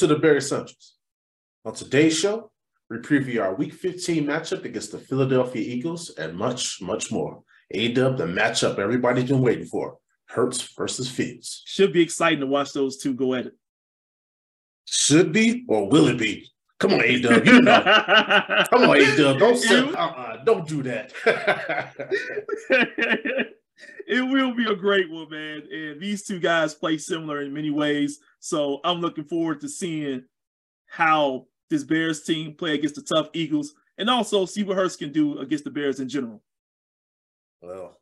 To the Barry Essentials. On today's show, we preview our Week 15 matchup against the Philadelphia Eagles and much, much more. A-Dub, the matchup everybody's been waiting for. Hurts versus Fields. Should be exciting to watch those two go at it. Should be or will it be? Come on, A-Dub, you know. Come on, A-Dub, don't You- uh-uh, don't do that. it will be a great one, man. And these two guys play similar in many ways. So I'm looking forward to seeing how this Bears team play against the tough Eagles and also see what Hurts can do against the Bears in general. Well,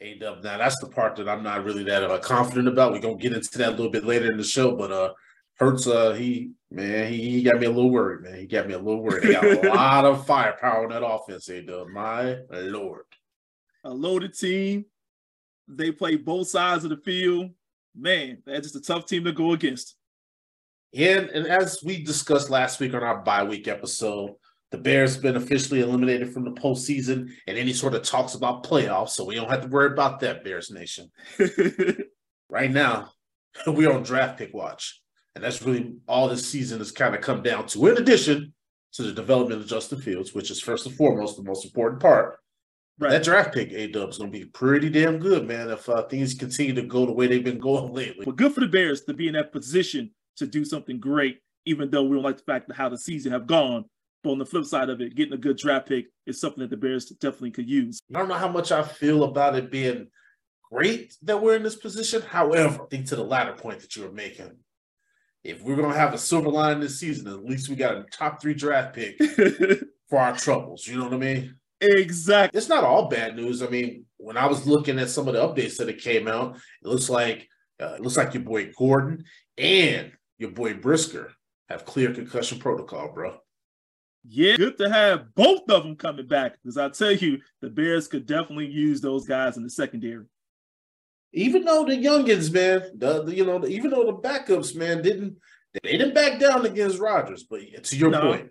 A Dub, now that's the part that I'm not really that uh, confident about. We're gonna get into that a little bit later in the show, but uh Hurts, uh, he man, he, he got me a little worried, man. He got me a little worried. He got a lot of firepower in that offense, A Dub. My lord. A loaded team. They play both sides of the field. Man, that's just a tough team to go against. And and as we discussed last week on our bye week episode, the Bears been officially eliminated from the postseason and any sort of talks about playoffs, so we don't have to worry about that, Bears Nation. right now, we're on draft pick watch. And that's really all this season has kind of come down to, in addition to the development of Justin Fields, which is first and foremost the most important part. Right. That draft pick, A Dub, is going to be pretty damn good, man, if uh, things continue to go the way they've been going lately. But good for the Bears to be in that position to do something great, even though we don't like the fact of how the season have gone. But on the flip side of it, getting a good draft pick is something that the Bears definitely could use. I don't know how much I feel about it being great that we're in this position. However, I think to the latter point that you were making, if we're going to have a silver line this season, at least we got a top three draft pick for our troubles. You know what I mean? Exactly. It's not all bad news. I mean, when I was looking at some of the updates that it came out, it looks like uh, it looks like your boy Gordon and your boy Brisker have clear concussion protocol, bro. Yeah, good to have both of them coming back because I tell you, the Bears could definitely use those guys in the secondary. even though the youngins, man, the, the- you know, the, even though the backups, man, didn't they didn't back down against Rodgers. But to your No. point,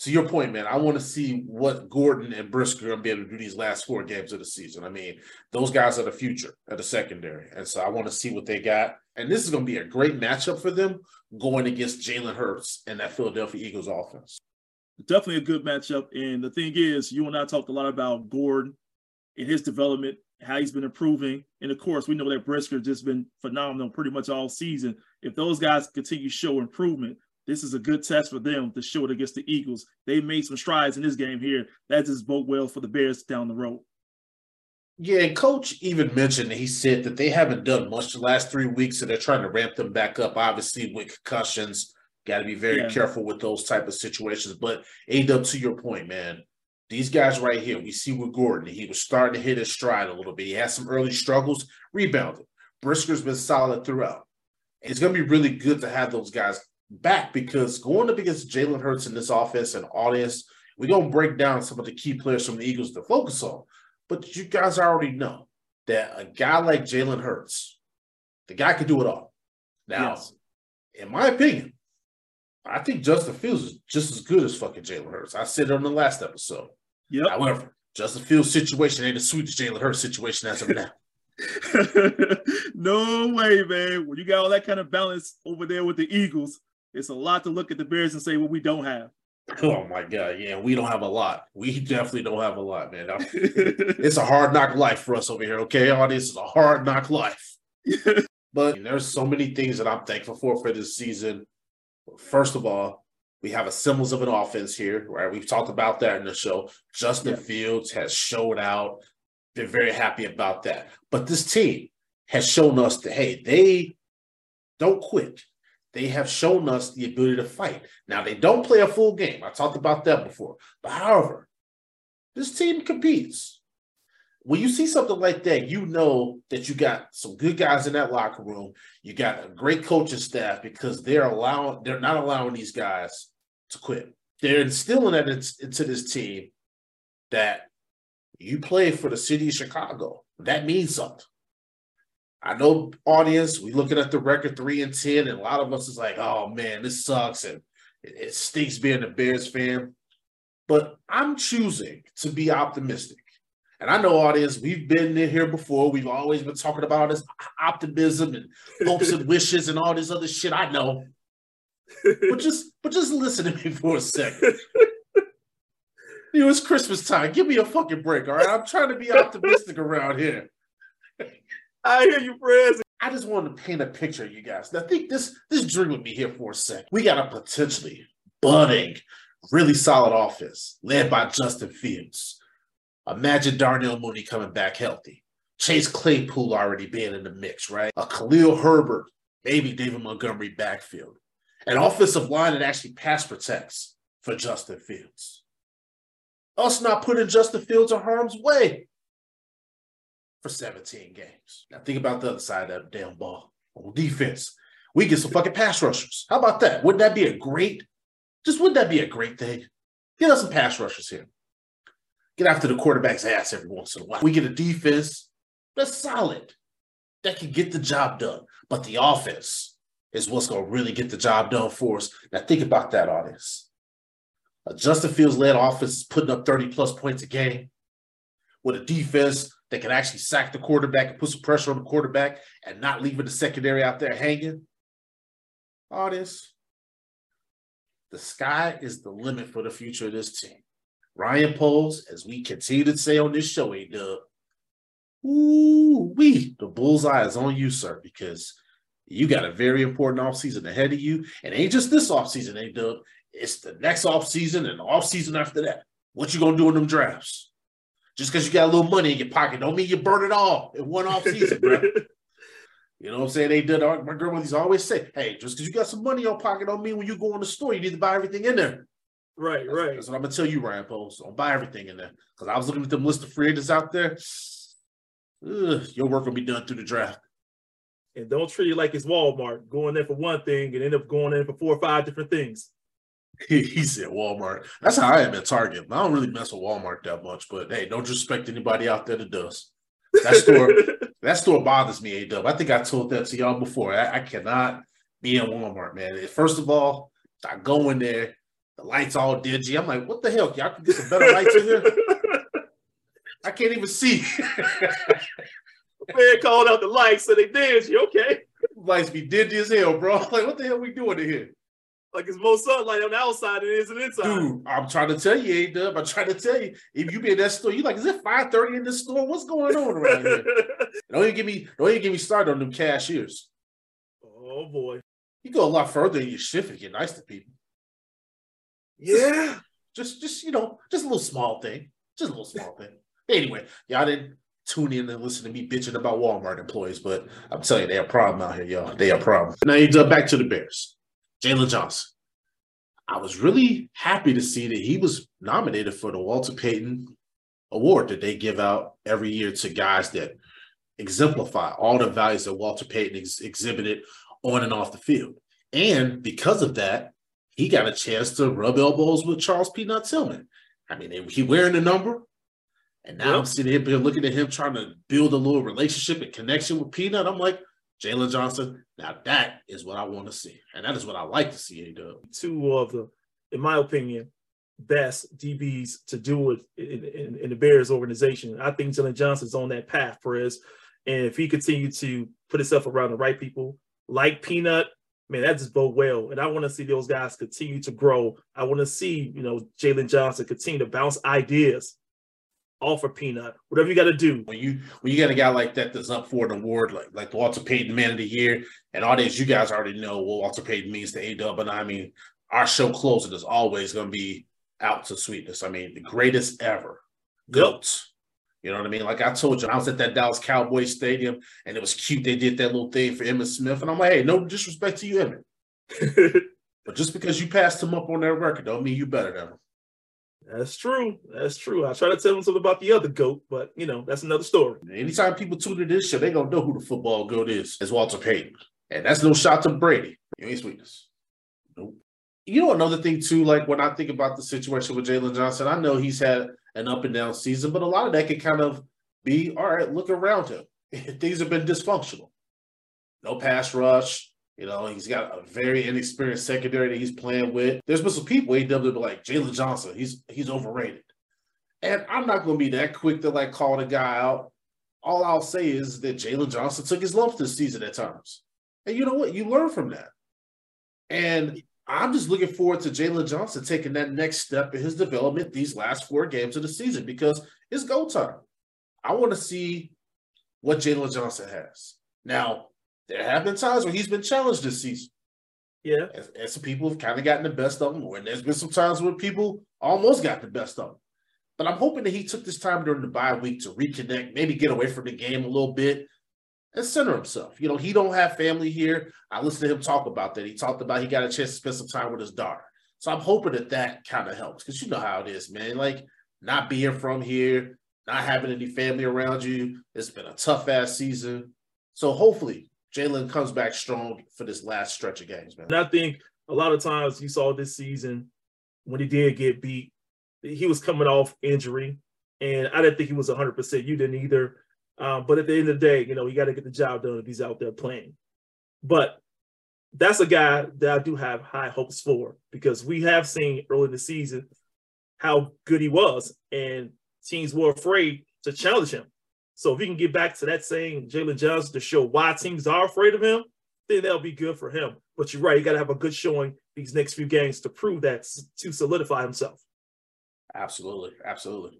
to your point, man, I want to see what Gordon and Brisker are gonna be able to do these last four games of the season. I mean, those guys are the future at the secondary, and so I want to see what they got. And this is gonna be a great matchup for them going against Jalen Hurts and that Philadelphia Eagles offense. Definitely a good matchup. And the thing is, you and I talked a lot about Gordon and his development, how he's been improving. And of course, we know that Brisker has just been phenomenal pretty much all season. If those guys continue to show improvement, this is a good test for them to show it against the Eagles. They made some strides in this game here. That just bode well for the Bears down the road. Yeah, and coach even mentioned he said that they haven't done much the last three weeks, so they're trying to ramp them back up. Obviously, with concussions, got to be very Yeah. careful with those type of situations. But A Dub, to your point, man, these guys right here, we see with Gordon, he was starting to hit his stride a little bit. He had some early struggles, rebounded. Brisker's been solid throughout. It's going to be really good to have those guys back because going up against Jalen Hurts in this offense and audience, we're going to break down some of the key players from the Eagles to focus on. But you guys already know that a guy like Jalen Hurts, the guy can do it all. Now, Yes. in my opinion, I think Justin Fields is just as good as fucking Jalen Hurts. I said it on the last episode. Yep. However, Justin Fields' situation ain't as sweet as Jalen Hurts' situation as of now. no way, man. When you got all that kind of balance over there with the Eagles, it's a lot to look at the Bears and say what we don't have. Oh my god, yeah, we don't have a lot. We definitely don't have a lot, man. It's a hard knock life for us over here, okay? Audience is a hard knock life. But there's so many things that I'm thankful for for this season. First of all, we have a semblance of an offense here, right? We've talked about that in the show. Justin Yeah. Fields has showed out. Been very happy about that. But this team has shown us that hey, they don't quit. They have shown us the ability to fight. Now they don't play a full game. I talked about that before. But however, this team competes. when you see something like that, you know that you got some good guys in that locker room. You got a great coaching staff because they're allowing they're not allowing these guys to quit. They're instilling that into this team that you play for the city of Chicago. That means something. I know, audience, we looking at the record three and ten, and a lot of us is like, "Oh man, this sucks," and it, it stinks being a Bears fan. But I'm choosing to be optimistic. And I know, audience, we've been in here before. We've always been talking about all this optimism and hopes and wishes and all this other shit. I know. But just but just listen to me for a second. You know, it's Christmas time. Give me a fucking break, all right? I'm trying to be optimistic around here. I hear you, friends. I just wanted to paint a picture you guys. Now, think this this dream with me here for a sec. We got a potentially budding, really solid offense led by Justin Fields. Imagine Darnell Mooney coming back healthy. Chase Claypool already being in the mix, right? A Khalil Herbert, maybe David Montgomery backfield. An offensive line that actually pass protects for Justin Fields. Us not putting Justin Fields in harm's way for 17 games. Now think about the other side of that damn ball. On defense, we get some fucking pass rushers. How about that? Wouldn't that be a great, just wouldn't that be a great thing? Get us some pass rushers here. Get after the quarterback's ass every once in a while. We get a defense that's solid, that can get the job done. But the offense is what's going to really get the job done for us. Now think about that, audience. A Justin Fields led offense is putting up 30 plus points a game with a defense that can actually sack the quarterback and put some pressure on the quarterback and not leaving the secondary out there hanging. All this. The sky is the limit for the future of this team. Ryan Poles, as we continue to say on this show, A Dub, ooh, we, the bullseye is on you, sir, because you got a very important offseason ahead of you. And ain't just this offseason, A Dub, it's the next offseason and the offseason after that. What you gonna do in them drafts? Just because you got a little money in your pocket, don't mean you burn it all in one off season, bro. You know what I'm saying? They did. My grandmother's always say, "Hey, just because you got some money in your pocket, don't mean when you go in the store you need to buy everything in there." Right, that's, right. That's what I'm gonna tell you, Ryan Poles. Don't buy everything in there because I was looking at them list of free agents out there. Ugh, your work will be done through the draft. And don't treat it like it's Walmart, going there for one thing and end up going in for four or five different things. he said Walmart. That's how I am at Target. I don't really mess with Walmart that much, but hey, don't respect anybody out there that does. That store, that store bothers me, A Dub. I think I told that to y'all before. I, I, cannot be in Walmart, man. First of all, I go in there, the lights all dingy. I'm like, what the hell? Y'all can get some better lights in here. I can't even see. Man called out the lights, so they dingy. Okay. Lights be dingy as hell, bro. Like, what the hell we doing in here? Like it's more sunlight on the outside than it is on the inside. Dude, I'm trying to tell you, A Dub. I'm trying to tell you. If you be in that store, you like, is it 5:30 in this store? What's going on around here? don't even give me, don't even get me started on them cashiers. Oh boy. You go a lot further in your shift and get nice to people. Yeah. Just just you know, just a little small thing. Just a little small thing. Anyway, y'all didn't tune in and listen to me bitching about Walmart employees, but I'm telling you, they a problem out here, y'all. They a problem. Now you jump back to the Bears. Jaylon Johnson. I was really happy to see that he was nominated for the Walter Payton Award that they give out every year to guys that exemplify all the values that Walter Payton ex- exhibited on and off the field. And because of that, he got a chance to rub elbows with Charles Peanut Tillman. I mean, he wearing the number, and now yep. I'm sitting here looking at him trying to build a little relationship and connection with Peanut. I'm like, Jaylon Johnson. Now that is what I want to see, and that is what I like to see. A Dub. Two of the, in my opinion, best DBs to do it in, in, in the Bears organization. I think Jaylon Johnson's on that path, Perez. And if he continues to put himself around the right people, like Peanut, man, that just bode well. And I want to see those guys continue to grow. I want to see, you know, Jaylon Johnson continue to bounce ideas offer peanut, whatever you got to do. When you when you got a guy like that that's up for an award like like Walter Payton Man of the Year, and all this, you guys already know what Walter Payton means to A Dub. And I mean, our show closing is always going to be out to sweetness. I mean, the greatest ever, goats. Yep. You know what I mean? Like I told you, I was at that Dallas Cowboys Stadium, and it was cute. They did that little thing for Emmitt Smith, and I'm like, hey, no disrespect to you, Emmitt. but just because you passed him up on that record, don't mean you better than him. That's true. That's true. I try to tell them something about the other goat, but you know, that's another story. Anytime people tune into this show, they gonna know who the football goat is. It's Walter Payton. And that's no shot to Brady. You ain't sweetness. Nope. You know another thing too, like when I think about the situation with Jaylon Johnson, I know he's had an up and down season, but a lot of that can kind of be all right, look around him. Things have been dysfunctional. No pass rush. You know, he's got a very inexperienced secondary that he's playing with. There's been some people AW like Jaylon Johnson, he's he's overrated. And I'm not gonna be that quick to like call the guy out. All I'll say is that Jaylon Johnson took his lumps this season at times. And you know what? You learn from that. And I'm just looking forward to Jaylon Johnson taking that next step in his development these last four games of the season because it's go time. I want to see what Jaylon Johnson has. Now, there have been times where he's been challenged this season. Yeah. And, and some people have kind of gotten the best of him, and there's been some times where people almost got the best of him. But I'm hoping that he took this time during the bye week to reconnect, maybe get away from the game a little bit, and center himself. You know, he don't have family here. I listened to him talk about that. He talked about he got a chance to spend some time with his daughter. So I'm hoping that that kind of helps because you know how it is, man. Like not being from here, not having any family around you. It's been a tough ass season. So hopefully Jaylon comes back strong for this last stretch of games, man. And I think a lot of times you saw this season when he did get beat, he was coming off injury. And I didn't think he was 100%. You didn't either. Um, but at the end of the day, you know, you got to get the job done if he's out there playing. But that's a guy that I do have high hopes for because we have seen early in the season how good he was, and teams were afraid to challenge him. So if he can get back to that same Jaylon Johnson to show why teams are afraid of him, then that'll be good for him. But you're right, you got to have a good showing these next few games to prove that to solidify himself. Absolutely, absolutely.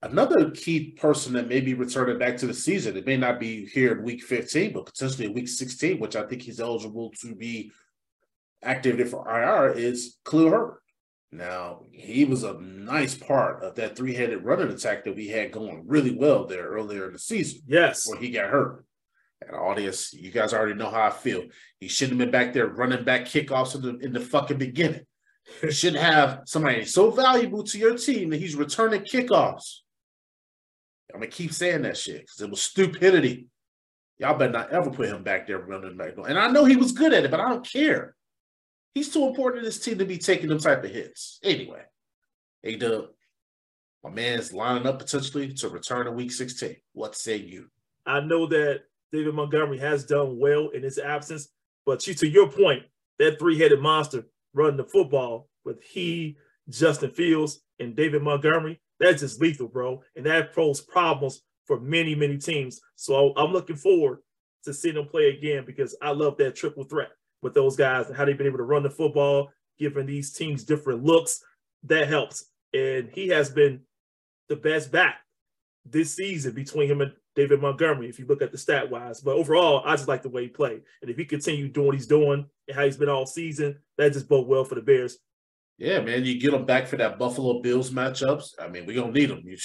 Another key person that may be returning back to the season, it may not be here in week 15, but potentially week 16, which I think he's eligible to be activated for IR, is Khalil Herbert. Now, he was a nice part of that three headed running attack that we had going really well there earlier in the season. Yes. Before he got hurt. And audience, you guys already know how I feel. He shouldn't have been back there running back kickoffs in the, in the fucking beginning. You shouldn't have somebody so valuable to your team that he's returning kickoffs. I'm gonna keep saying that shit because it was stupidity. Y'all better not ever put him back there running back. And I know he was good at it, but I don't care. He's too important to this team to be taking them type of hits. Anyway, A Dub, my man's lining up potentially to return in week 16. What say you? I know that David Montgomery has done well in his absence, but to, your point, that three-headed monster running the football with he, Justin Fields, and David Montgomery, that's just lethal, bro. And that poses problems for many, many teams. So I'm looking forward to seeing them play again because I love that triple threat with those guys and how they've been able to run the football, giving these teams different looks. That helps. And he has been the best back this season between him and David Montgomery, if you look at the stat wise. But overall, I just like the way he played. And if he continue doing what he's doing and how he's been all season, that just bode well for the Bears. Yeah, man, you get them back for that Buffalo Bills matchups. I mean, we're gonna need them. You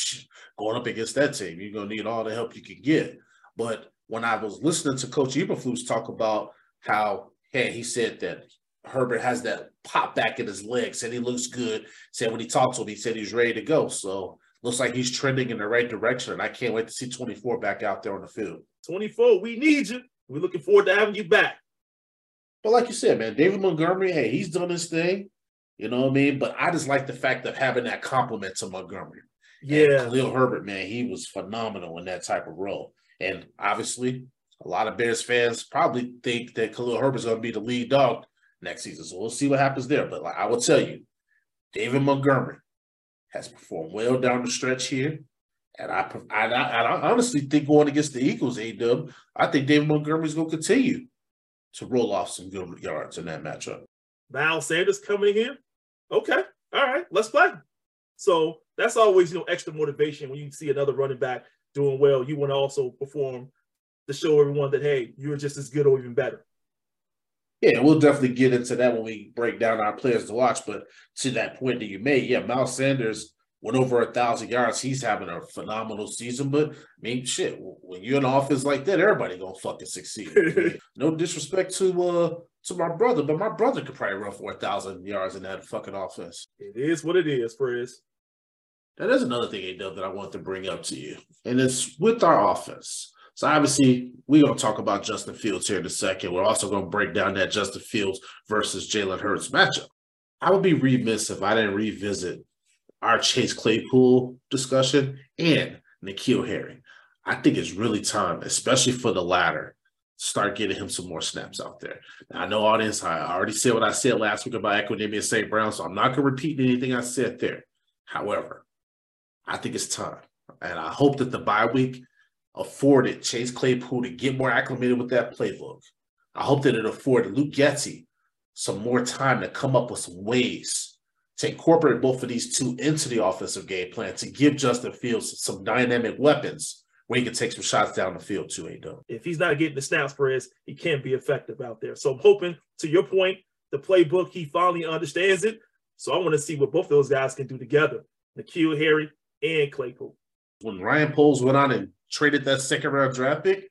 going up against that team, you're gonna need all the help you can get. But when I was listening to Coach Eberflus talk about how, hey, he said that Herbert has that pop back in his legs, and he looks good. Said when he talked to him, he said he's ready to go. So looks like he's trending in the right direction. And I can't wait to see 24 back out there on the field. 24, we need you. We're looking forward to having you back. But like you said, man, David Montgomery, hey, he's done his thing. You know what I mean? But I just like the fact of having that complement to Montgomery. Yeah. And Khalil Herbert, man, he was phenomenal in that type of role. And obviously, a lot of Bears fans probably think that Khalil Herbert's going to be the lead dog next season. So we'll see what happens there. But like, I will tell you, David Montgomery has performed well down the stretch here. And I, I, I honestly think going against the Eagles, A-Dub, I think David Montgomery's going to continue to roll off some good yards in that matchup. Miles Sanders coming in. Okay. All right. Let's play. So that's always, you know, extra motivation when you see another running back doing well. You want to also perform to show everyone that, hey, you're just as good or even better. Yeah, we'll definitely get into that when we break down our players to watch. But to that point that you made, yeah, Miles Sanders went over a thousand yards. He's having a phenomenal season. But I mean, shit, when you're in an offense like that, everybody gonna fucking succeed. no disrespect to uh to my brother, but my brother could probably run for a thousand yards in that fucking offense. It is what it is, Frizz. Now, there's another thing, A that I want to bring up to you, and it's with our offense. So obviously, we're to talk about Justin Fields here in a second. We're also to break down that Justin Fields versus Jalen Hurts matchup. I would be remiss if I didn't revisit our Chase Claypool discussion and N'Keal Harry. I think it's really time, especially for the latter, start getting him some more snaps out there. Now, I know, audience, I already said what I said last week about Equanimeous St. Brown, so I'm not going to repeat anything I said there. However, I think it's time. And I hope that the bye week afforded Chase Claypool to get more acclimated with that playbook. I hope that it afforded Luke Getsy some more time to come up with some ways to incorporate both of these two into the offensive game plan to give Justin Fields some dynamic weapons where he can take some shots down the field too, A Dub. If he's not getting the snaps for his, he can't be effective out there. So I'm hoping, to your point, the playbook, he finally understands it. So I want to see what both those guys can do together. N'Keal Harry and Claypool. When Ryan Poles went on and traded that second round draft pick,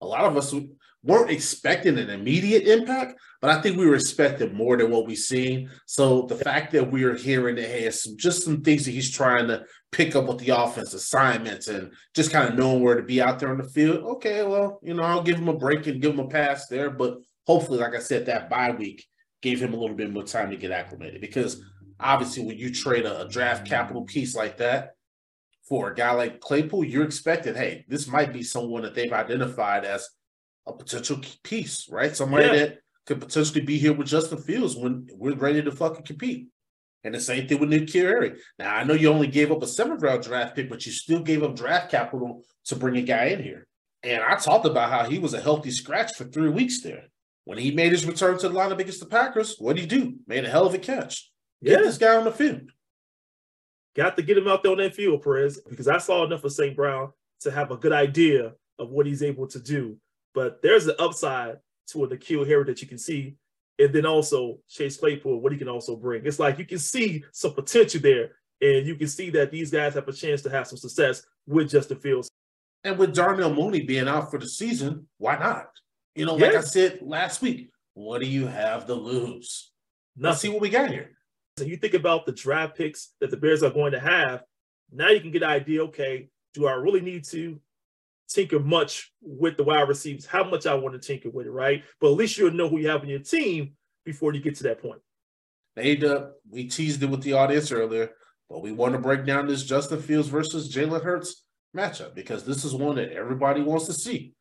a lot of us weren't expecting an immediate impact, but I think we were expecting more than what we've seen. So the fact that we are hearing that hey, some just some things that he's trying to pick up with the offense assignments and just kind of knowing where to be out there on the field. Okay, well, you know, I'll give him a break and give him a pass there, but hopefully, like I said, that bye week gave him a little bit more time to get acclimated because obviously when you trade a, a draft capital piece like that for a guy like Claypool, you're expected, hey, this might be someone that they've identified as a potential piece, right? Somebody yeah. that could potentially be here with Justin Fields when we're ready to fucking compete. And the same thing with N'Keal Harry. Now I know you only gave up a seventh round draft pick, but you still gave up draft capital to bring a guy in here. And I talked about how he was a healthy scratch for three weeks there. When he made his return to the lineup against the Packers, what did he do? Made a hell of a catch. Get yeah. this guy on the field. Got to get him out there on that field, Perez, because I saw enough of St. Brown to have a good idea of what he's able to do. But there's an upside to a N'Keal Harry that you can see. And then also Chase Claypool, what he can also bring. It's like you can see some potential there. And you can see that these guys have a chance to have some success with Justin Fields. And with Darnell Mooney being out for the season, why not? You know, like I said last week, what do you have to lose? Nothing. Let's see what we got here. So you think about the draft picks that the Bears are going to have. Now you can get an idea, okay, do I really need to tinker much with the wide receivers, how much I want to tinker with it, right? But at least you'll know who you have in your team before you get to that point. Up. We teased it with the audience earlier, but we want to break down this Justin Fields versus Jalen Hurts matchup because this is one that everybody wants to see.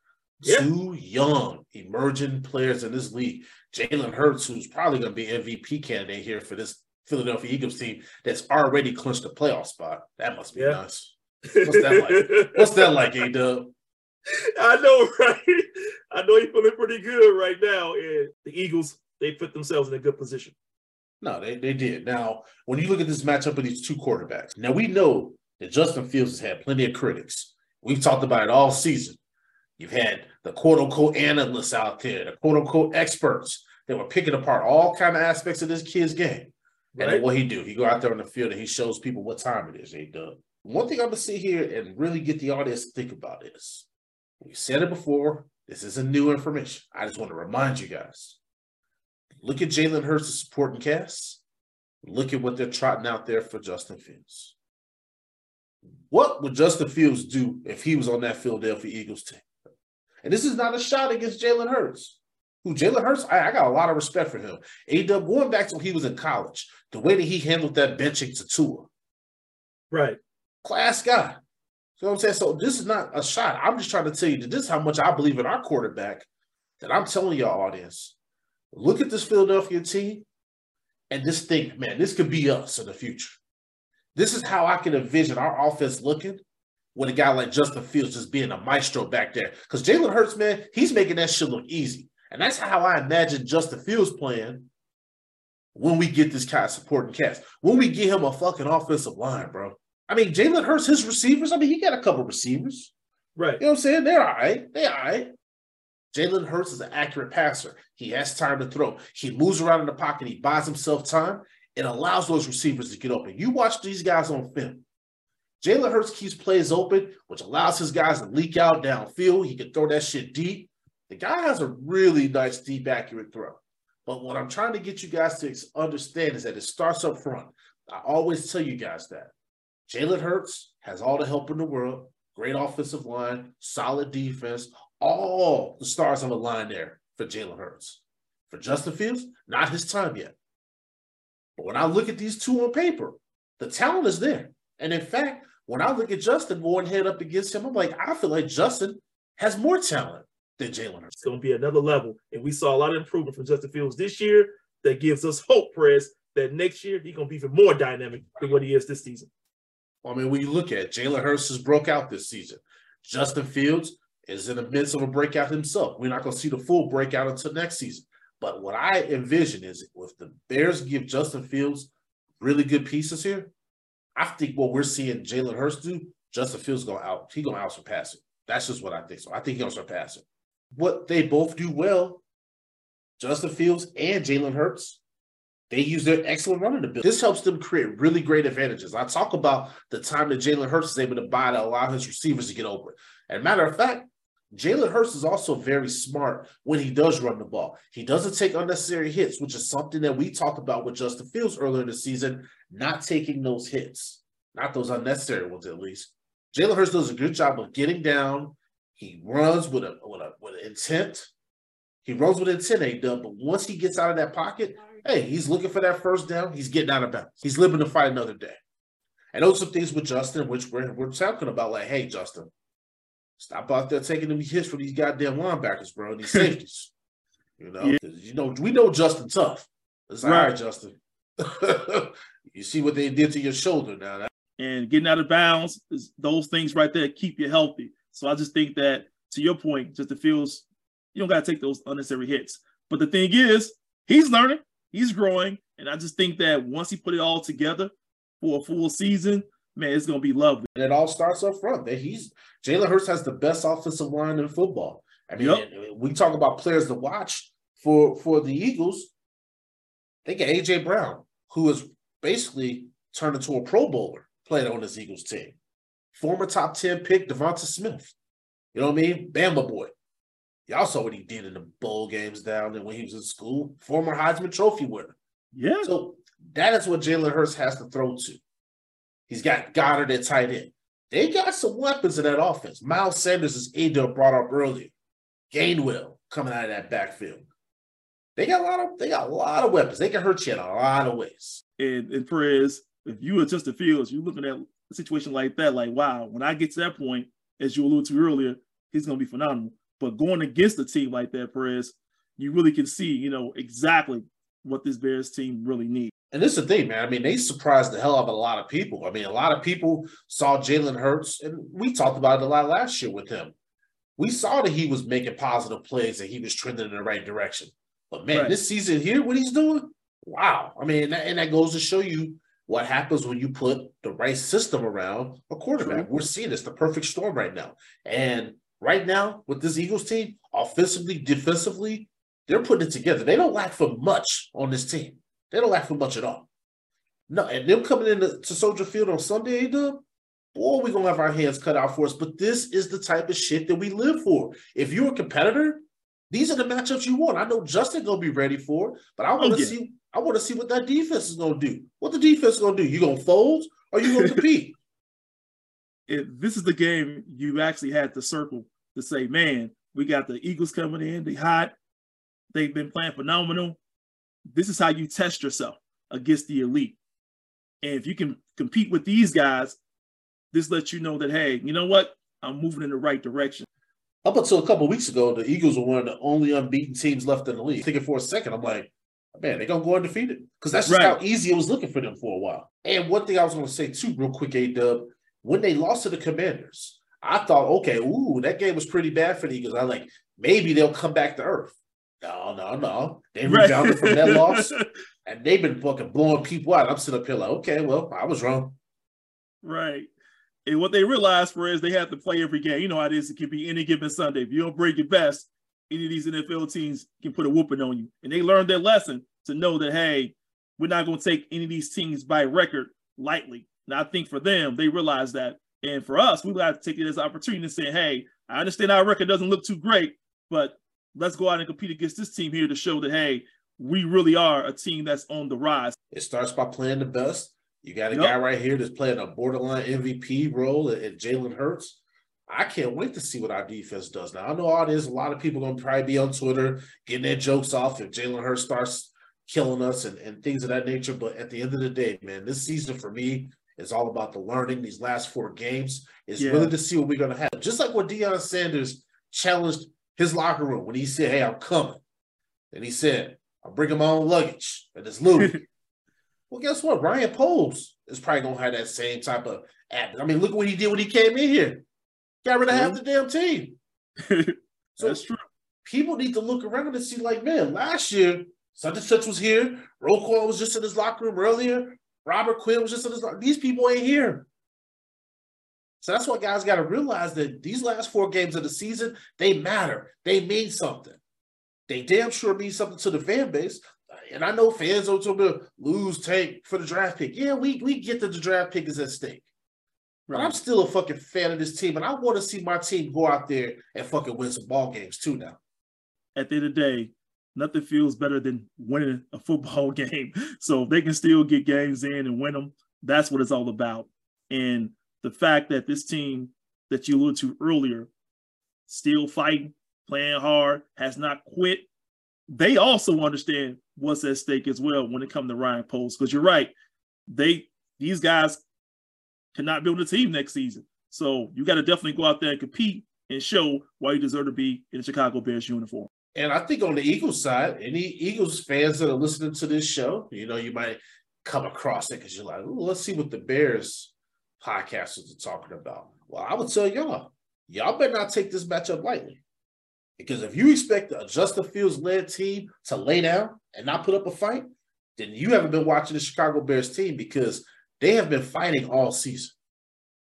Yeah. Two young emerging players in this league. Jalen Hurts, who's probably going to be MVP candidate here for this Philadelphia Eagles team that's already clinched a playoff spot. That must be yeah. nice. What's that like? What's that like, A Dub? I know, right? I know he's feeling pretty good right now. And the Eagles, they put themselves in a good position. No, they, they did. Now, when you look at this matchup of these two quarterbacks, now we know that Justin Fields has had plenty of critics. We've talked about it all season. You've had the quote unquote analysts out there, the quote unquote experts that were picking apart all kind of aspects of this kid's game. Right. And what he do? He go out there on the field and he shows people what time it is. He does. One thing I'm gonna sit here and really get the audience to think about is we said it before. This isn't new information. I just want to remind you guys. Look at Jalen Hurts' supporting cast. Look at what they're trotting out there for Justin Fields. What would Justin Fields do if he was on that Philadelphia Eagles team? And this is not a shot against Jalen Hurts. Who Jalen Hurts, I, I, got a lot of respect for him. A-Dub, going back to when he was in college, the way that he handled that benching to Tua. Right. Class guy. So I'm saying, so this is not a shot. I'm just trying to tell you that this is how much I believe in our quarterback. That I'm telling y'all, audience, look at this Philadelphia team and just think, man, this could be us in the future. This is how I can envision our offense looking with a guy like Justin Fields just being a maestro back there. Because Jalen Hurts, man, he's making that shit look easy. And that's how I imagine Justin Fields playing when we get this kind of supporting cast. When we get him a fucking offensive line, bro. I mean, Jalen Hurts, his receivers, I mean, he got a couple receivers. Right. You know what I'm saying? They're all right. They're all right. Jalen Hurts is an accurate passer. He has time to throw. He moves around in the pocket. He buys himself time. It allows those receivers to get open. You watch these guys on film. Jalen Hurts keeps plays open, which allows his guys to leak out downfield. He can throw that shit deep. The guy has a really nice, deep, accurate throw. But what I'm trying to get you guys to understand is that it starts up front. I always tell you guys that. Jalen Hurts has all the help in the world, great offensive line, solid defense, all the stars on the line there for Jalen Hurts. For Justin Fields, not his time yet. But when I look at these two on paper, the talent is there. And in fact, when I look at Justin going head up against him, I'm like, I feel like Justin has more talent than Jalen Hurts. It's going to be another level. And we saw a lot of improvement from Justin Fields this year that gives us hope, Press, that next year he's going to be even more dynamic than what he is this season. I mean, when you look at Jalen Hurts has broke out this season. Justin Fields is in the midst of a breakout himself. We're not going to see the full breakout until next season. But what I envision is if the Bears give Justin Fields really good pieces here, I think what we're seeing Jalen Hurts do, Justin Fields going out, he's going to out surpass it. That's just what I think. So I think he'll surpass it. What they both do well, Justin Fields and Jalen Hurts, they use their excellent running ability. This helps them create really great advantages. I talk about the time that Jalen Hurts is able to buy to allow his receivers to get open. And matter of fact, Jalen Hurts is also very smart when he does run the ball. He doesn't take unnecessary hits, which is something that we talked about with Justin Fields earlier in the season, not taking those hits, not those unnecessary ones at least. Jalen Hurts does a good job of getting down. He runs with a with a with an intent. He runs with intent, A dub, but once he gets out of that pocket, hey, he's looking for that first down. He's getting out of bounds. He's living to fight another day. And those are things with Justin, which we're, we're talking about, like, hey, Justin, Stop out there taking them hits for these goddamn linebackers, bro. These safeties. you know, yeah. you know, we know Justin tough. It's like, right. all right, Justin. you see what they did to your shoulder now. That- and getting out of bounds, those things right there keep you healthy. So I just think that to your point, Justin Fields you don't got to take those unnecessary hits. But the thing is, he's learning, he's growing, and I just think that once he put it all together for a full season, man, it's gonna be lovely. And it all starts up front. That he's Jalen Hurts has the best offensive line in football. I mean, yep. we talk about players to watch for for the Eagles. They get AJ Brown, who is basically turned into a Pro Bowler playing on this Eagles team. Former top 10 pick DeVonta Smith. You know what I mean? Bama boy. Y'all saw what he did in the bowl games down there when he was in school. Former Heisman Trophy winner. Yeah. So that is what Jalen Hurts has to throw to. He's got Goedert at tight end. They got some weapons in that offense. Miles Sanders is Ada brought up earlier. Gainwell coming out of that backfield. They got a lot of they got a lot of weapons. They can hurt you in a lot of ways. And, and Perez, if you were Justin Fields, you're looking at a situation like that, like wow, when I get to that point, as you alluded to earlier, he's gonna be phenomenal. But going against a team like that, Perez, you really can see, you know, exactly what this Bears team really needs. And this is the thing, man. I mean, they surprised the hell out of a lot of people. I mean, a lot of people saw Jalen Hurts, and we talked about it a lot last year with him. We saw that he was making positive plays and he was trending in the right direction. But man, right. this season here, what he's doing, wow. I mean, and that, and that, goes to show you what happens when you put the right system around a quarterback. We're seeing this, the perfect storm right now. And right now, with this Eagles team, offensively, defensively, they're putting it together. They don't lack for much on this team. They don't lack for much at all. No, and them coming into to Soldier Field on Sunday, dub, boy, we're gonna have our hands cut out for us. But this is the type of shit that we live for. If you're a competitor, these are the matchups you want. I know Justin gonna be ready for, it, but I want to see. I want to see what that defense is gonna do. What the defense is gonna do? You gonna fold or you gonna compete? It, this is the game you actually had to circle to say, man, we got the Eagles coming in, they hot, they've been playing phenomenal this is how you test yourself against the elite. And if you can compete with these guys, this lets you know that, hey, you know what? I'm moving in the right direction. Up until a couple weeks ago, the Eagles were one of the only unbeaten teams left in the league. Thinking for a second, I'm like, man, they're gonna go undefeated because that's just right. how easy it was looking for them for a while. And one thing I was gonna say too, real quick, A Dub, when they lost to the Commanders, I thought, okay, ooh, that game was pretty bad for the Eagles. I like maybe they'll come back to earth. No, no, no. They rebounded right. from that loss, and they've been fucking blowing people out. I'm sitting up here like, okay, well, I was wrong. Right. And what they realized for is they have to play every game. You know how it is. It can be any given Sunday. If you don't bring your best, any of these NFL teams can put a whooping on you. And they learned their lesson to know that, hey, we're not going to take any of these teams by record lightly. And I think for them, they realized that. And for us, we got to take it as an opportunity to say, hey, I understand our record doesn't look too great, but let's go out and compete against this team here to show that hey, we really are a team that's on the rise. It starts by playing the best. You got a Yep. guy right here that's playing a borderline MVP role at, at Jalen Hurts. I can't wait to see what our defense does now. I know all there's a lot of people gonna probably be on Twitter getting their jokes off if Jalen Hurts starts killing us and, and things of that nature. But at the end of the day, man, this season for me is all about the learning. These last four games is Yeah. really to see what we're gonna have. Just like what Deion Sanders challenged his locker room when he said, Hey, I'm coming. And he said, I'm bringing my own luggage and it's Louis. well, guess what? Ryan Poles is probably gonna have that same type of. I mean, look what he did when he came in here. Got rid of half mm-hmm. the damn team. So that's true. people need to look around and see, like, man, last year, such and such was here. Roquan was just in his locker room earlier. Robert Quinn was just in his locker These people ain't here. So that's what guys got to realize that these last four games of the season, they matter. They mean something. They damn sure mean something to the fan base. And I know fans are going to lose tank for the draft pick. Yeah, we, we get that the draft pick is at stake. But I'm still a fucking fan of this team, and I want to see my team go out there and fucking win some ball games too now. At the end of the day, nothing feels better than winning a football game. So if they can still get games in and win them, that's what it's all about. And the fact that this team that you alluded to earlier, still fighting, playing hard, has not quit, they also understand what's at stake as well when it comes to Ryan Poles. Because you're right, they these guys cannot be on the team next season. So you got to definitely go out there and compete and show why you deserve to be in the Chicago Bears uniform. And I think on the Eagles side, any Eagles fans that are listening to this show, you know, you might come across it because you're like, let's see what the Bears podcasters are talking about. Well, I would tell y'all, y'all better not take this matchup lightly. Because if you expect a Justin Fields led team to lay down and not put up a fight, then you haven't been watching the Chicago Bears team because they have been fighting all season.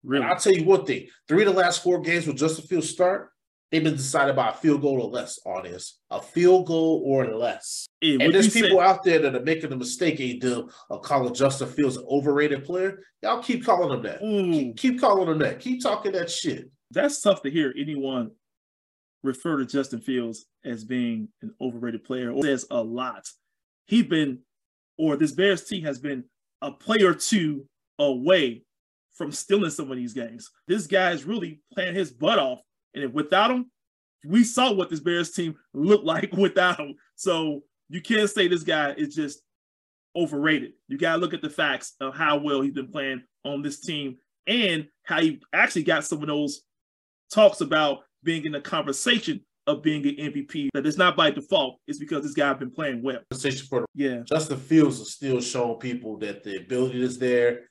Really? And I'll tell you one thing: three of the last four games with Justin Fields start, they've been decided by a field goal or less. On this, a field goal or less. Hey, And there's people say- out there that are making the mistake, A Dub, of calling Justin Fields an overrated player. Y'all keep calling him that. Ooh, Keep, keep calling him that. Keep talking that shit. that's tough to hear anyone refer to Justin Fields as being an overrated player. Or says a lot. He's been, or this Bears team has been a player or two away from stealing some of these games. This guy is really playing his butt off, and without him, we saw what this Bears team looked like without him. So you can't say this guy is just overrated. You got to look at the facts of how well he's been playing on this team and how he actually got some of those talks about being in the conversation of being an MVP. That it's not by default. It's because this guy been playing well. Conversation for the Yeah. Justin Fields is still showing people that the ability is there,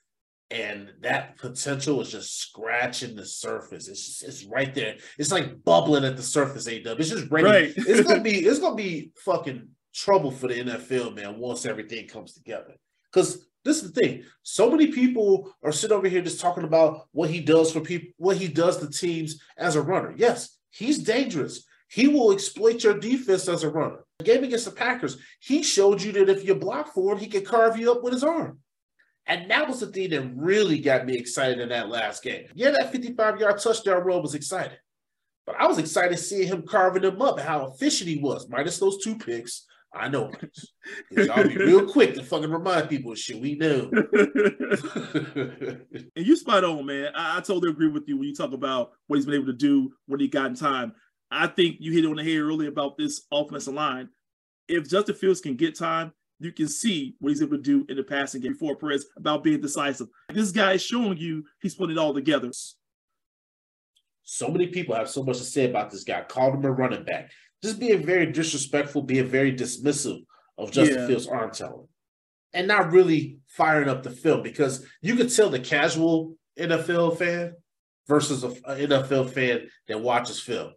and that potential is just scratching the surface. It's just, it's right there. It's like bubbling at the surface. A It's just ready. Right. it's gonna be it's gonna be fucking trouble for the NFL, man. Once everything comes together, because this is the thing. So many people are sitting over here just talking about what he does for people, what he does to teams as a runner. Yes, he's dangerous. He will exploit your defense as a runner. The game against the Packers, he showed you that if you block for him, he can carve you up with his arm. And that was the thing that really got me excited in that last game. Yeah, that 55 yard touchdown run was exciting. But I was excited seeing him carving them up and how efficient he was, minus those two picks. I know. Y'all be real quick to fucking remind people of shit we know. and you spot on, man. I, I totally agree with you when you talk about what he's been able to do when he got in time. I think you hit it on the head earlier about this offensive line. If Justin Fields can get time, you can see what he's able to do in the passing game for Perez about being decisive. This guy is showing you he's putting it all together. so many people have so much to say about this guy. Called him a running back. Just being very disrespectful, being very dismissive of Justin Yeah. Fields' arm talent. And not really firing up the film because you could tell the casual NFL fan versus a, a NFL fan that watches film,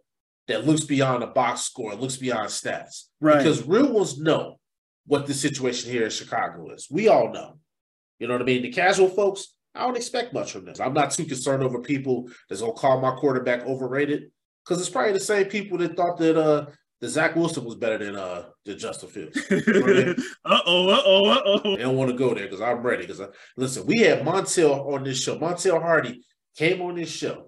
that looks beyond a box score, looks beyond stats. Right. Because real ones know what the situation here in Chicago is. We all know. You know what I mean? The casual folks, I don't expect much from them. I'm not too concerned over people that's gonna call my quarterback overrated because it's probably the same people that thought that uh that Zach Wilson was better than uh than Justin Fields. uh oh, uh oh, uh oh. They don't want to go there because I'm ready. Because listen, we had Montel on this show. Montel Hardy came on this show,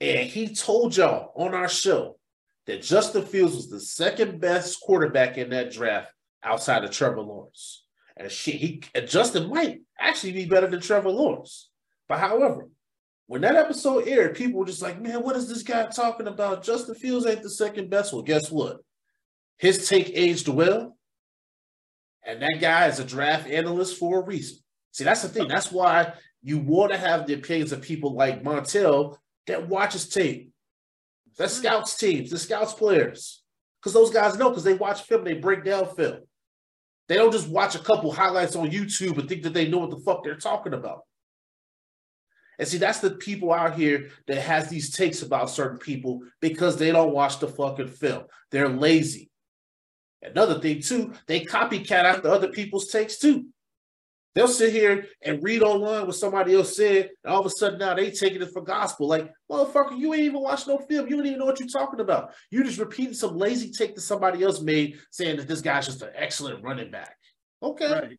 and he told y'all on our show that Justin Fields was the second best quarterback in that draft outside of Trevor Lawrence. And shit, he and Justin might actually be better than Trevor Lawrence. But however, when that episode aired, people were just like, man, what is this guy talking about? Justin Fields ain't the second best. Well, guess what? His take aged well. And that guy is a draft analyst for a reason. See, that's the thing. That's why you want to have the opinions of people like Montel that watches tape, that hmm. scouts teams, the scouts players. Because those guys know, because they watch film, they break down film. They don't just watch a couple highlights on YouTube and think that they know what the fuck they're talking about. And see, that's the people out here that has these takes about certain people because they don't watch the fucking film. They're lazy. Another thing, too, they copycat after other people's takes, too. They'll sit here and read online what somebody else said, and all of a sudden now they taking it for gospel. Like, motherfucker, you ain't even watched no film. You don't even know what you're talking about. You just repeating some lazy take that somebody else made, saying that this guy's just an excellent running back. Okay. Right.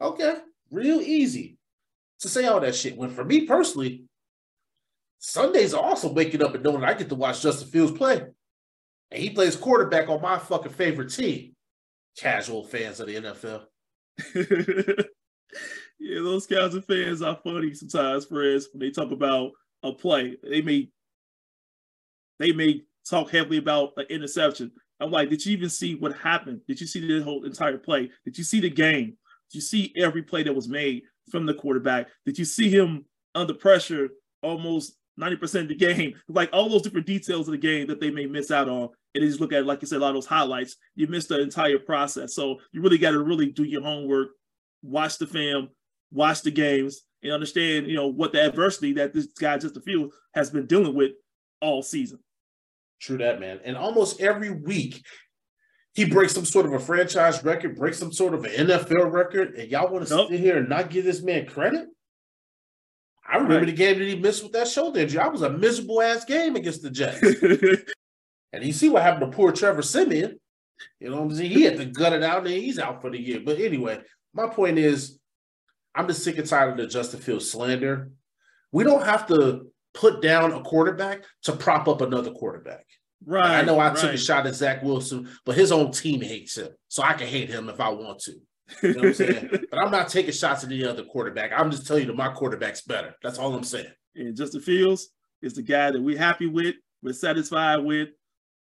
Okay. Real easy to say all that shit. When for me personally, Sundays are also waking up and knowing I get to watch Justin Fields play. And he plays quarterback on my fucking favorite team. Casual fans of the NFL. yeah, those of fans are funny sometimes, friends, when they talk about a play. They may they may talk heavily about an interception. I'm like, did you even see what happened? Did you see the whole entire play? Did you see the game? Did you see every play that was made? from the quarterback? Did you see him under pressure almost 90% of the game? Like all those different details of the game that they may miss out on. And they just look at, like you said, a lot of those highlights. You missed the entire process. So you really got to really do your homework, watch the film, watch the games, and understand, you know, what the adversity that this guy just a few has been dealing with all season. True that, man. And almost every week he breaks some sort of a franchise record, breaks some sort of an NFL record, and y'all want to nope. sit here and not give this man credit? I remember right. the game that he missed with that shoulder injury. I was a miserable ass game against the Jets. and you see what happened to poor Trevor Siemian. You know what I'm saying? He had to gut it out and he's out for the year. But anyway, my point is I'm just sick and tired of the Justin Fields slander. We don't have to put down a quarterback to prop up another quarterback. Right. I know I right. took a shot at Zach Wilson, but his own team hates him. So I can hate him if I want to. You know what I'm saying? but I'm not taking shots at any other quarterback. I'm just telling you that my quarterback's better. That's all I'm saying. And Justin Fields is the guy that we're happy with, we're satisfied with,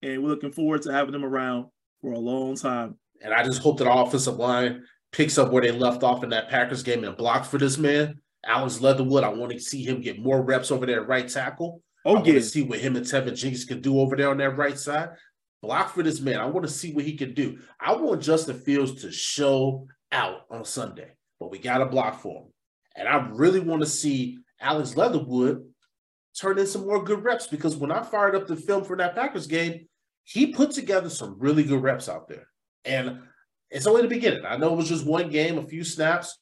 and we're looking forward to having him around for a long time. And I just hope that our offensive line picks up where they left off in that Packers game and block for this man. Alex Leatherwood, I want to see him get more reps over there at right tackle. Oh, I yeah. want to see what him and Teven Jenkins can do over there on that right side. Block for this man. I want to see what he can do. I want Justin Fields to show out on Sunday, but we got to block for him. And I really want to see Alex Leatherwood turn in some more good reps because when I fired up the film for that Packers game, he put together some really good reps out there. And it's only the beginning. I know it was just one game, a few snaps,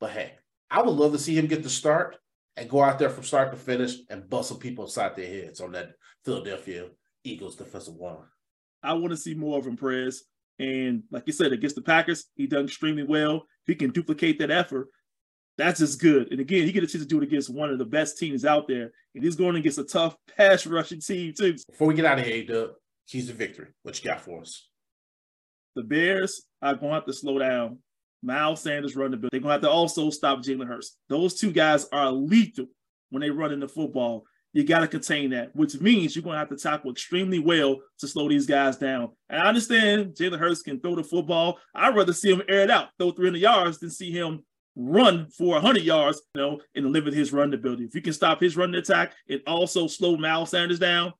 but hey, I would love to see him get the start and go out there from start to finish and bust some people inside their heads on that Philadelphia Eagles defensive line. I want to see more of him, Prez. And like you said, against the Packers, he done extremely well. If he can duplicate that effort, that's just good. And again, he get a chance to do it against one of the best teams out there. And he's going against a tough pass rushing team, too. Before we get out of here, Dub, keys to victory. What you got for us? The Bears are going to have to slow down Miles Sanders run the bill. They're gonna have to also stop Jalen Hurts. Those two guys are lethal when they run in the football. You got to contain that, which means you're going to have to tackle extremely well to slow these guys down. And I understand Jalen Hurts can throw the football. I'd rather see him air it out, throw 300 yards, than see him run for 100 yards, you know, and limit his run ability. If you can stop his run attack and also slow Miles Sanders down,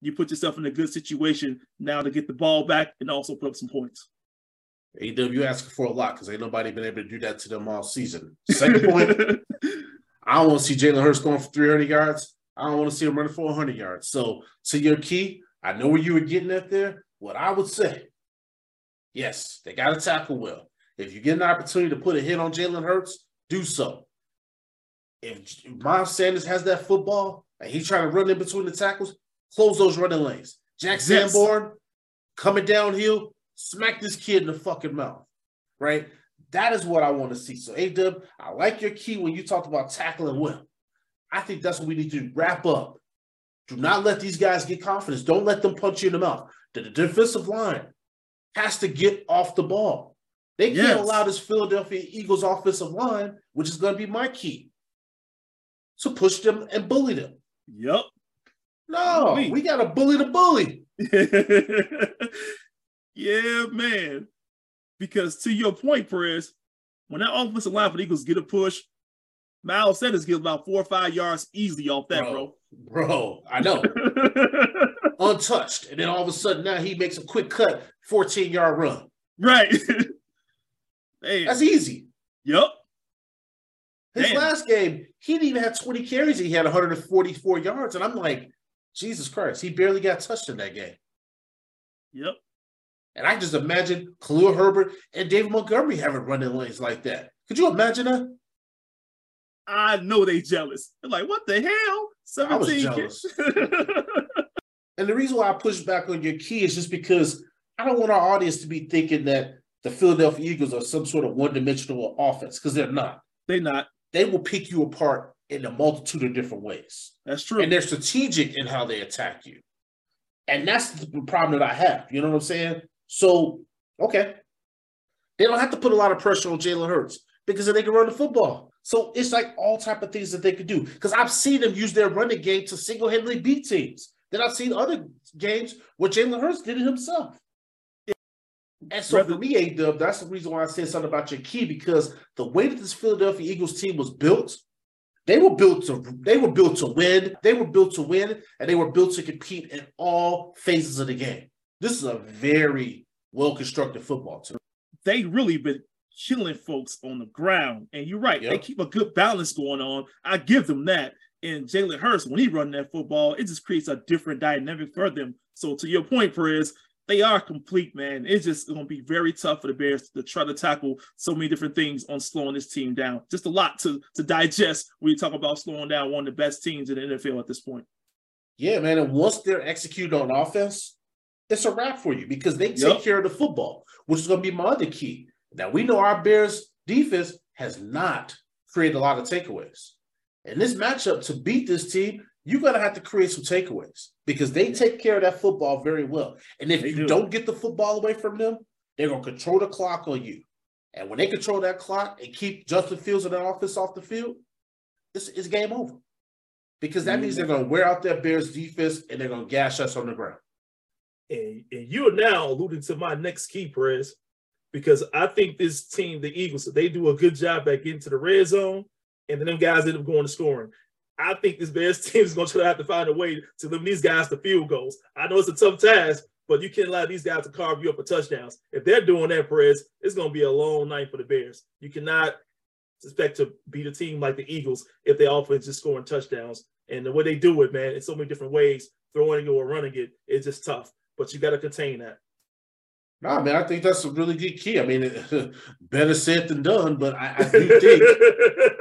you put yourself in a good situation now to get the ball back and also put up some points. AW asking for a lot because ain't nobody been able to do that to them all season. Second point, I don't want to see Jalen Hurts going for 300 yards. I don't want to see him running for 100 yards. So, to your key, I know where you were getting at there. What I would say, yes, they got to tackle well. If you get an opportunity to put a hit on Jalen Hurts, do so. If Miles Sanders has that football and he's trying to run in between the tackles, close those running lanes. Jack Sanborn yes. coming downhill, smack this kid in the fucking mouth, right? That is what I want to see. So, A Dub, I like your key when you talked about tackling well. I think that's what we need to wrap up. Do not let these guys get confidence. Don't let them punch you in the mouth. The, the defensive line, has to get off the ball. They can't allow this Philadelphia Eagles offensive line, which is going to be my key, to push them and bully them. Yep. No, Me. we got to bully the bully. yeah, man. Because to your point, Perez, when that offensive line for the Eagles get a push, Miles Sanders gets about four or five yards easily off that, bro. Bro, I know. Untouched. And then all of a sudden now he makes a quick cut, 14 yard run. right. Man. That's easy. Yep. His Damn. last game, he didn't even have 20 carries. He had 144 yards. And I'm like, Jesus Christ, he barely got touched in that game. Yep. And I just imagine Khalil Herbert and David Montgomery having running lanes like that. Could you imagine that? I know they jealous. They're like, what the hell? I was 17 jealous. kids. And the reason why I push back on your key is just because I don't want our audience to be thinking that the Philadelphia Eagles are some sort of one-dimensional offense because they're not. They're not. They will pick you apart in a multitude of different ways. That's true. And they're strategic in how they attack you. And that's the problem that I have. You know what I'm saying? So, okay. They don't have to put a lot of pressure on Jalen Hurts because they can run the football. So it's like all type of things that they could do. Because I've seen them use their running game to single-handedly beat teams. Then I've seen other games where Jalen Hurts did it himself. And so for me, A Dub, that's the reason why I said something about your key because the way that this Philadelphia Eagles team was built, they were built to they were built to win. They were built to win, and they were built to compete in all phases of the game. This is a very well constructed football team. they really been killing folks on the ground. And you're right, they keep a good balance going on. I give them that. And Jalen Hurts, when he run that football, it just creates a different dynamic for them. So to your point, Perez, they are complete, man. It's just going to be very tough for the Bears to try to tackle so many different things on slowing this team down. Just a lot to to digest when you talk about slowing down one of the best teams in the NFL at this point. Yeah, man. And once they're executed on offense, it's a wrap for you because they take Yep. care of the football, which is going to be my other key. Now we know our Bears defense has not created a lot of takeaways. In this matchup, to beat this team, you're going to have to create some takeaways because they take care of that football very well. And if They you do. don't get the football away from them, they're going to control the clock on you. And when they control that clock and keep Justin Fields and that offense off the field, it's, it's game over. Because that means they're going to wear out their Bears defense and they're going to gash us on the ground. And, and you are now alluding to my next key, Perez, because I think this team, the Eagles, they do a good job back into the red zone, and then them guys end up going to scoring. I think this Bears team is going to have to find a way to limit these guys to field goals. I know it's a tough task, but you can't allow these guys to carve you up for touchdowns. If they're doing that, Perez, it's going to be a long night for the Bears. You cannot expect to beat a team like the Eagles if their offense is scoring touchdowns. And the way they do it, man, in so many different ways, throwing it or running it, it's just tough. But you got to contain that. Nah, man, I think that's a really good key. I mean, better said than done, but I, I do think,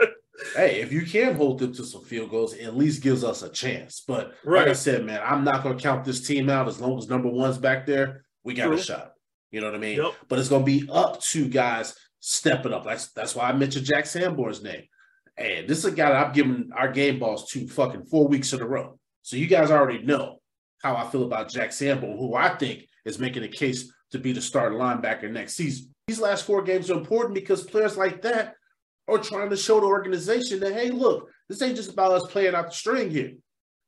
hey, if you can hold them to some field goals, it at least gives us a chance. But like I said, man, I'm not going to count this team out as long as number one's back there. We got True. a shot. You know what I mean? Yep. But it's going to be up to guys stepping up. That's that's why I mentioned Jack Sanborn's name. And this is a guy that I've given our game balls to fucking four weeks in a row. So you guys already know how I feel about Jack Sanborn, who I think is making a case to be the starting linebacker next season. These last four games are important because players like that are trying to show the organization that, hey, look, this ain't just about us playing out the string here.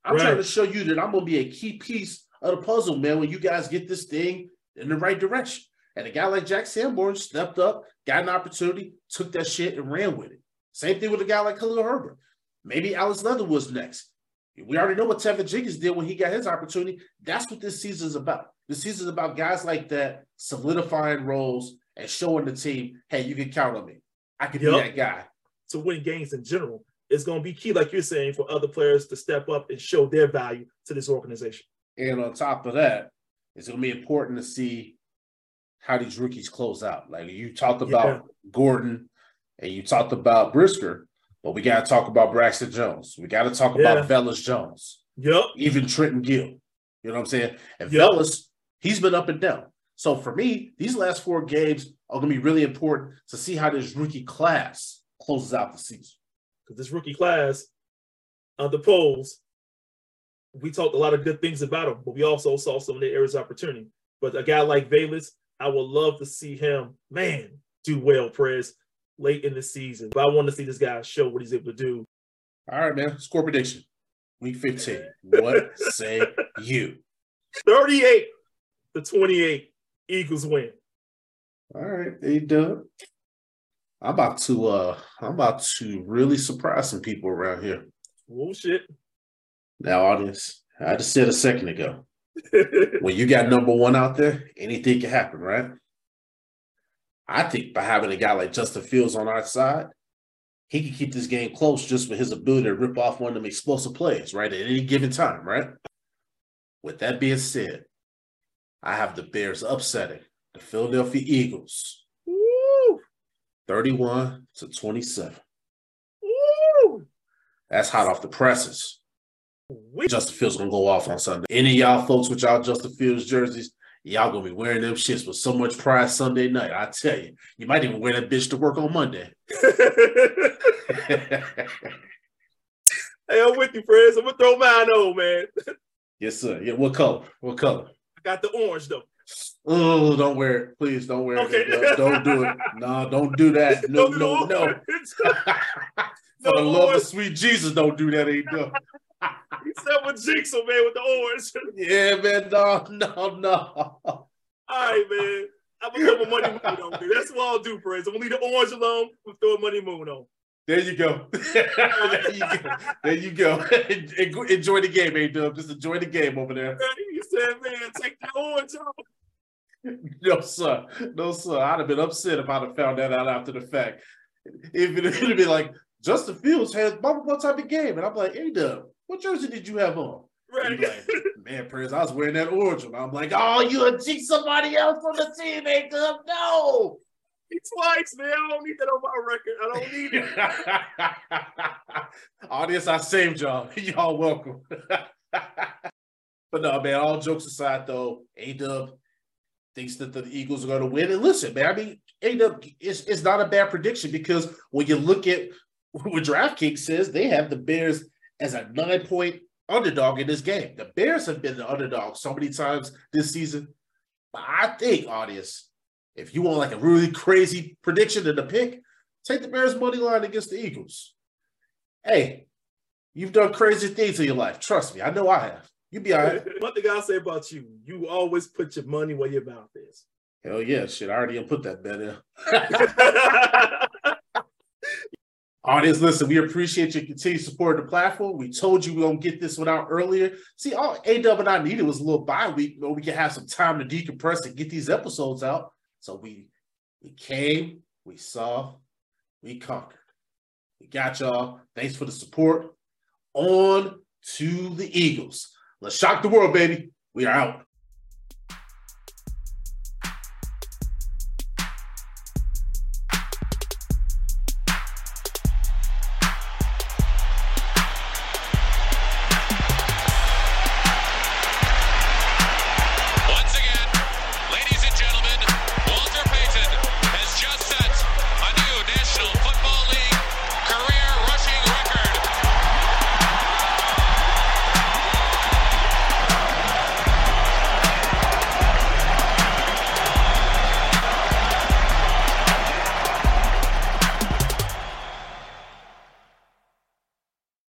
I'm Right. trying to show you that I'm going to be a key piece of the puzzle, man, when you guys get this thing in the right direction. And a guy like Jack Sanborn stepped up, got an opportunity, took that shit and ran with it. Same thing with a guy like Khalil Herbert. Maybe Alex Leatherwood's next. We already know what Teven Jenkins did when he got his opportunity. That's what this season is about. This season is about guys like that solidifying roles and showing the team, hey, you can count on me. I could Yup. be that guy. to win games in general. It's going to be key, like you're saying, for other players to step up and show their value to this organization. And on top of that, it's going to be important to see how these rookies close out. Like you talked about Yeah. Gordon and you talked about Brisker, but we got to talk about Braxton Jones. We got to talk Yeah. about Velus Jones, Yep. even Trenton Gill. You know what I'm saying? And Yep. Velus, he's been up and down. So for me, these last four games are going to be really important to see how this rookie class closes out the season. Because this rookie class, under Poles, we talked a lot of good things about him, but we also saw some of the areas of opportunity. But a guy like Velus, I would love to see him, man, do well, Prez, late in the season. But I want to see this guy show what he's able to do. All right, man. Score prediction. Week 15. What say you? 38 to 28. Eagles win. All right, A Dub. I'm about to uh I'm about to really surprise some people around here. Oh shit. Now, audience, I just said a second ago. when you got number one out there, anything can happen, right? I think by having a guy like Justin Fields on our side, he can keep this game close just with his ability to rip off one of them explosive plays, right? At any given time, right? With that being said, I have the Bears upsetting the Philadelphia Eagles. Woo! 31 to 27. Woo! That's hot off the presses. We Justin Fields gonna go off on Sunday. Any of y'all folks with y'all Justin Fields jerseys, y'all gonna be wearing them shits with so much pride Sunday night. I tell you, you might even wear that bitch to work on Monday. Hey, I'm with you, friends. I'm gonna throw mine on, man. yes, sir. Yeah, what color? What color? I got the orange though. Oh, don't wear it. Please don't wear Okay. it. Don't do it. No, don't do that. No, Don't do no, no. For the No love of sweet Jesus, don't do that. Ain't no. He said with Jigsaw, man, with the orange. Yeah, man. No, no, no. All right, man. I'm gonna throw my money moon on. Dude. That's what I'll do, Prez. I'm gonna leave the orange alone. I'm throw a money moon on. There you go. there you go. There you go. Enjoy the game, A Dub. Just enjoy the game over there. Said, man, take the orange off. No, sir. No, sir. I'd have been upset if I'd have found that out after the fact. If it would have been like, Justin Fields has one type of game. And I'm like, A Dub, what jersey did you have on? Right. Like, Man, Prince, I was wearing that orange one. I'm like, oh, you a G somebody else on the team, A Dub. No. He Twice, man. I don't need that on my record. I don't need it. Audience, I saved y'all. Y'all welcome. but no, man, all jokes aside, though, A Dub thinks that the Eagles are going to win. And listen, man, I mean, A Dub, it's, it's not a bad prediction because when you look at what DraftKings says, they have the Bears as a nine point underdog in this game. The Bears have been the underdog so many times this season. But I think, audience, if you want like a really crazy prediction in the pick, take the Bears money line against the Eagles. Hey, you've done crazy things in your life. Trust me, I know I have. You be all right. One thing I'll say about you, you always put your money where your mouth is. Hell yeah, shit. I already put that bet in. Audience, listen, we appreciate your continued support of the platform. We told you we don't get this one out earlier. See, all A and I needed was a little bye week where we can have some time to decompress and get these episodes out. So we we came, we saw, we conquered. We got y'all. Thanks for the support. On to the Eagles. Let's shock the world, baby. We are out.